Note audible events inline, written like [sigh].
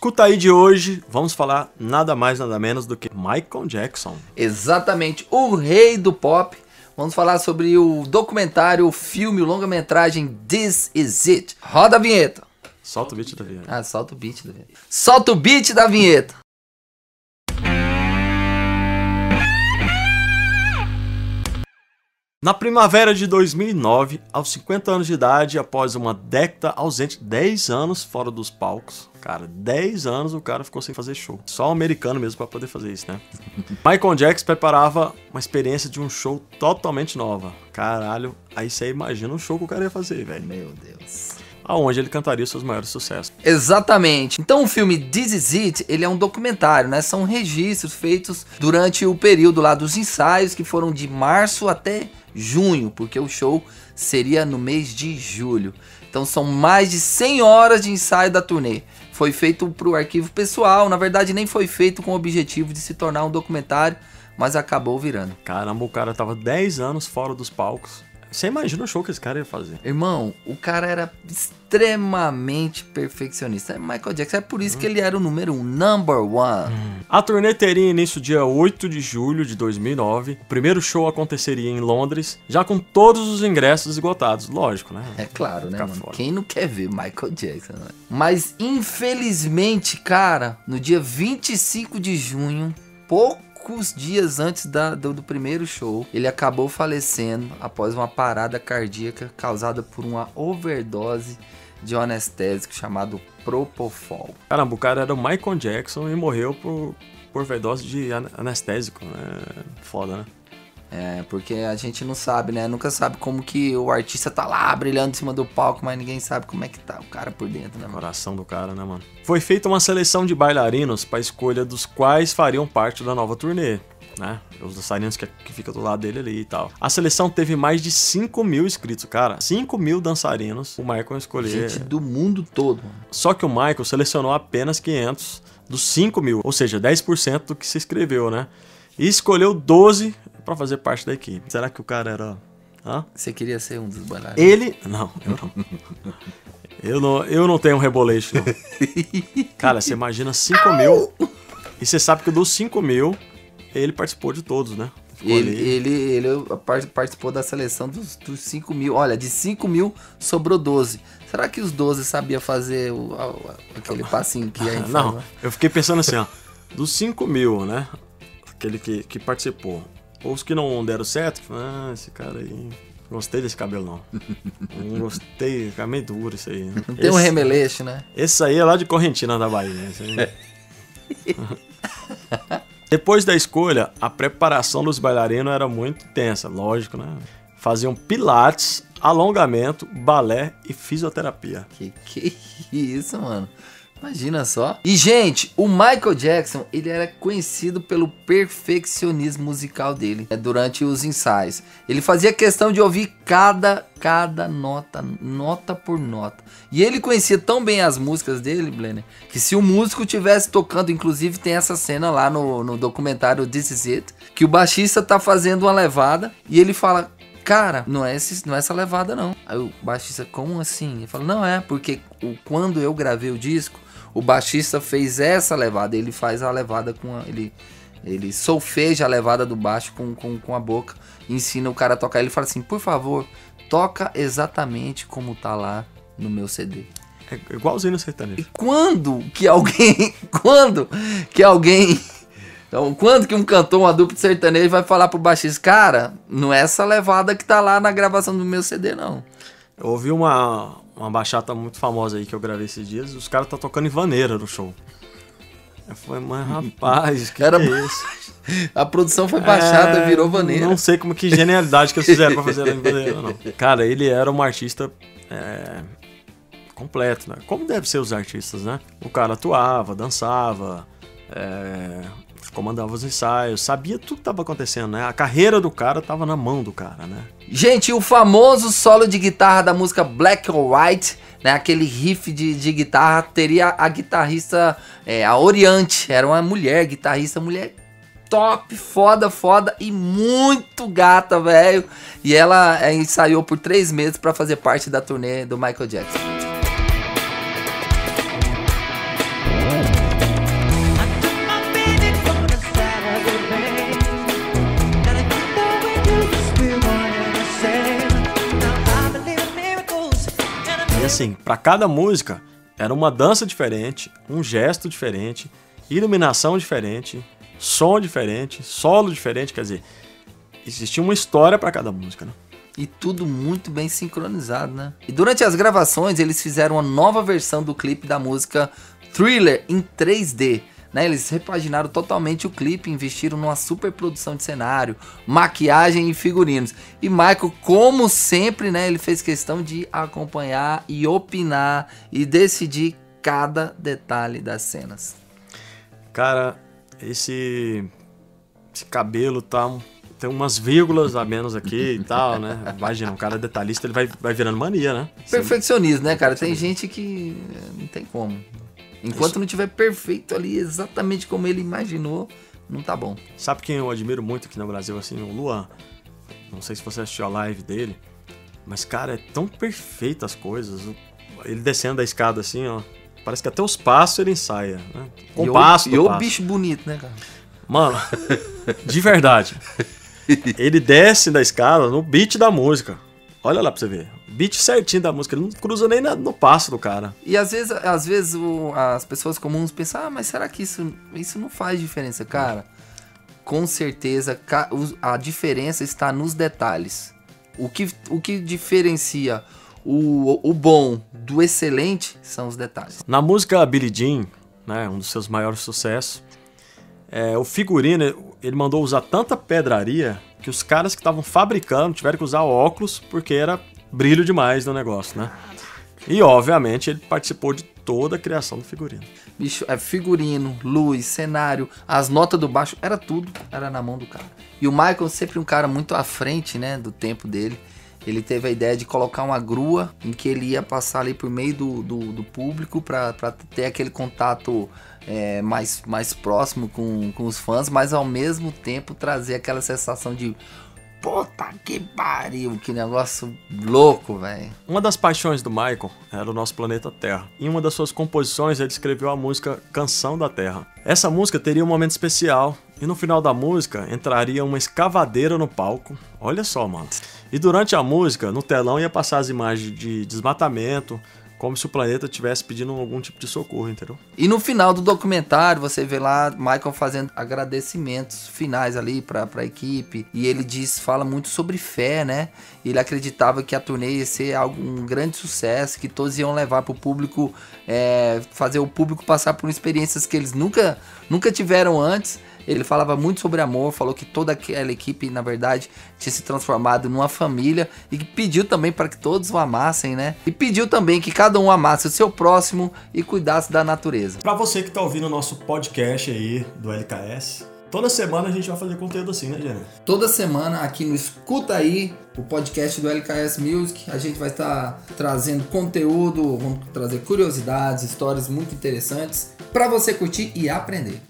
Escuta aí de hoje, vamos falar nada mais nada menos do que Michael Jackson. Exatamente, o rei do pop. Vamos falar sobre o documentário, o filme, o longa-metragem This Is It. Roda a vinheta. Solta o beat da vinheta. Ah, solta o beat da vinheta. Solta o beat da vinheta. Na primavera de 2009, aos 50 anos de idade, após uma década ausente, 10 anos fora dos palcos, cara, 10 anos o cara ficou sem fazer show. Só o americano mesmo para poder fazer isso, né? [laughs] Michael Jackson preparava uma experiência de um show totalmente nova. Caralho, aí você imagina um show que o cara ia fazer, velho. Meu Deus aonde ele cantaria seus maiores sucessos. Exatamente. Então o filme This Is It, ele é um documentário, né? São registros feitos durante o período lá dos ensaios que foram de março até junho, porque o show seria no mês de julho. Então são mais de 100 horas de ensaio da turnê. Foi feito para o arquivo pessoal, na verdade nem foi feito com o objetivo de se tornar um documentário, mas acabou virando. Caramba, o cara tava 10 anos fora dos palcos você imagina o show que esse cara ia fazer. Irmão, o cara era extremamente perfeccionista. É Michael Jackson, é por isso hum. que ele era o número um, number one. Hum. A turnê teria início dia 8 de julho de 2009. O primeiro show aconteceria em Londres, já com todos os ingressos esgotados. Lógico, né? É claro, né, mano? Fora. Quem não quer ver Michael Jackson, né? Mas, infelizmente, cara, no dia 25 de junho, pouco poucos dias antes da, do, do, primeiro show, ele acabou falecendo após uma parada cardíaca causada por uma overdose de um anestésico chamado Propofol. Caramba, o cara era o Michael Jackson e morreu por, por overdose de anestésico, né? Foda, né? É, porque a gente não sabe, né? Nunca sabe como que o artista tá lá brilhando em cima do palco, mas ninguém sabe como é que tá o cara por dentro, né, mano? Coração do cara, né, mano? Foi feita uma seleção de bailarinos para escolha dos quais fariam parte da nova turnê. Né? Os dançarinos que, que ficam do lado dele ali e tal. A seleção teve mais de 5 mil inscritos, cara. 5 mil dançarinos. O Michael escolher. Gente do mundo todo. Mano. Só que o Michael selecionou apenas 500 dos 5 mil, ou seja, 10% do que se inscreveu, né? E escolheu 12 para fazer parte da equipe. Será que o cara era. Hã? Você queria ser um dos bailarinos? Ele. Não, eu não. eu não, eu não tenho um reboleixo. cara, você imagina 5 mil. E você sabe que dos 5 mil, ele participou de todos, né? Ele, ele, ele, participou da seleção dos, dos 5 mil. Olha, de 5 mil sobrou 12. Será que os 12 sabia fazer o, aquele passinho que gente Não, eu fiquei pensando assim, ó. Dos 5 mil, né? Aquele que, que participou. Os que não deram certo, ah, esse cara aí. Gostei desse cabelo, não. [laughs] não gostei, fica meio duro isso aí. Não tem esse, um remeleixo, né? Esse aí é lá de Correntina da Bahia. Aí... [laughs] Depois da escolha, a preparação dos bailarinos era muito intensa, lógico, né? Faziam pilates, alongamento, balé e fisioterapia. Que que isso, mano? Imagina só. E, gente, o Michael Jackson, ele era conhecido pelo perfeccionismo musical dele né, durante os ensaios. Ele fazia questão de ouvir cada, cada nota, nota por nota. E ele conhecia tão bem as músicas dele, Blenner, que se o músico tivesse tocando, inclusive tem essa cena lá no, no documentário This Is It, que o baixista tá fazendo uma levada e ele fala, cara, não é, esse, não é essa levada não. Aí o baixista, como assim? Ele fala, não é, porque o, quando eu gravei o disco, o baixista fez essa levada, ele faz a levada com a, ele ele solfeja a levada do baixo com, com, com a boca, ensina o cara a tocar. Ele fala assim: por favor, toca exatamente como tá lá no meu CD. É igualzinho no sertanejo. E quando que alguém. [laughs] Quando que alguém. Então, quando que um cantor, uma dupla de sertanejo vai falar pro baixista, cara, não é essa levada que tá lá na gravação do meu CD, não. Eu ouvi uma, uma bachata muito famosa aí que eu gravei esses dias, os caras tá tocando em vaneira no show. Eu falei, mas rapaz, que, Era... que é isso? [laughs] A produção foi baixada, é, virou vaneira. Não sei como que genialidade que eles fizeram pra fazer em vaneira, não. Cara, ele era um artista é, completo, né? Como deve ser os artistas, né? O cara atuava, dançava, é, comandava os ensaios, sabia tudo que estava acontecendo, né? A carreira do cara estava na mão do cara, né? Gente, o famoso solo de guitarra da música Black or White, né? Aquele riff de, de guitarra, teria a guitarrista, é, a Oriente, era uma mulher, guitarrista, mulher top, foda, foda e muito gata, velho. E ela é, ensaiou por três meses para fazer parte da turnê do Michael Jackson. Assim, para cada música era uma dança diferente, um gesto diferente, iluminação diferente, som diferente, solo diferente, quer dizer, existia uma história para cada música, né? E tudo muito bem sincronizado, né? E durante as gravações, eles fizeram uma nova versão do clipe da música Thriller em 3D. Né, eles repaginaram totalmente o clipe, investiram numa super produção de cenário, maquiagem e figurinos. E Michael, como sempre, né, ele fez questão de acompanhar e opinar e decidir cada detalhe das cenas. Cara, esse, esse cabelo tá tem umas vírgulas a menos aqui e [laughs] tal, né? Imagina, um cara detalhista, ele vai, vai virando mania, né? Perfeccionismo, né, cara? Tem gente que eh, não tem como. Enquanto Isso. não tiver perfeito ali, exatamente como ele imaginou, não tá bom. Sabe quem eu admiro muito aqui no Brasil, assim? O Luan. Não sei se você assistiu a live dele, mas, cara, é tão perfeito as coisas. Ele descendo da escada assim, ó. Parece que até os passos ele ensaia, né? Com e passo o, E o bicho bonito, né, cara? Mano, [laughs] de verdade. ele desce da escada no beat da música. Olha lá pra você ver. Beat certinho da música, ele não cruza nem na, no passo do cara. E às vezes, às vezes o, as pessoas comuns pensam, ah, mas será que isso, isso não faz diferença? Cara, com certeza a diferença está nos detalhes. O que, o que diferencia o, o bom do excelente são os detalhes. Na música Billie Jean, né, um dos seus maiores sucessos, é, o figurino ele mandou usar tanta pedraria que os caras que estavam fabricando tiveram que usar óculos porque era brilho demais no negócio, né? E obviamente ele participou de toda a criação do figurino. Bicho, é figurino, luz, cenário, as notas do baixo, era tudo, era na mão do cara. E o Michael sempre um cara muito à frente, né, do tempo dele. Ele teve a ideia de colocar uma grua em que ele ia passar ali por meio do, do, do público para ter aquele contato é, mais, mais próximo com, com os fãs, mas ao mesmo tempo trazer aquela sensação de puta que pariu, que negócio louco, velho. Uma das paixões do Michael era o nosso planeta Terra. Em uma das suas composições, ele escreveu a música Canção da Terra. Essa música teria um momento especial e no final da música entraria uma escavadeira no palco. Olha só, mano. E durante a música, no telão ia passar as imagens de desmatamento, como se o planeta estivesse pedindo algum tipo de socorro, entendeu? E no final do documentário, você vê lá Michael fazendo agradecimentos finais ali para a equipe. E ele diz, fala muito sobre fé, né? Ele acreditava que a turnê ia ser algo, um grande sucesso, que todos iam levar para o público, é, fazer o público passar por experiências que eles nunca, nunca tiveram antes. Ele falava muito sobre amor, falou que toda aquela equipe, na verdade, tinha se transformado numa família e que pediu também para que todos o amassem, né? E pediu também que cada um amasse o seu próximo e cuidasse da natureza. Para você que está ouvindo o nosso podcast aí do LKS, Toda semana a gente vai fazer conteúdo assim, né, Jânio? Toda semana aqui no Escuta Aí, o podcast do LKS Music, a gente vai estar trazendo conteúdo, vamos trazer curiosidades, histórias muito interessantes para você curtir e aprender.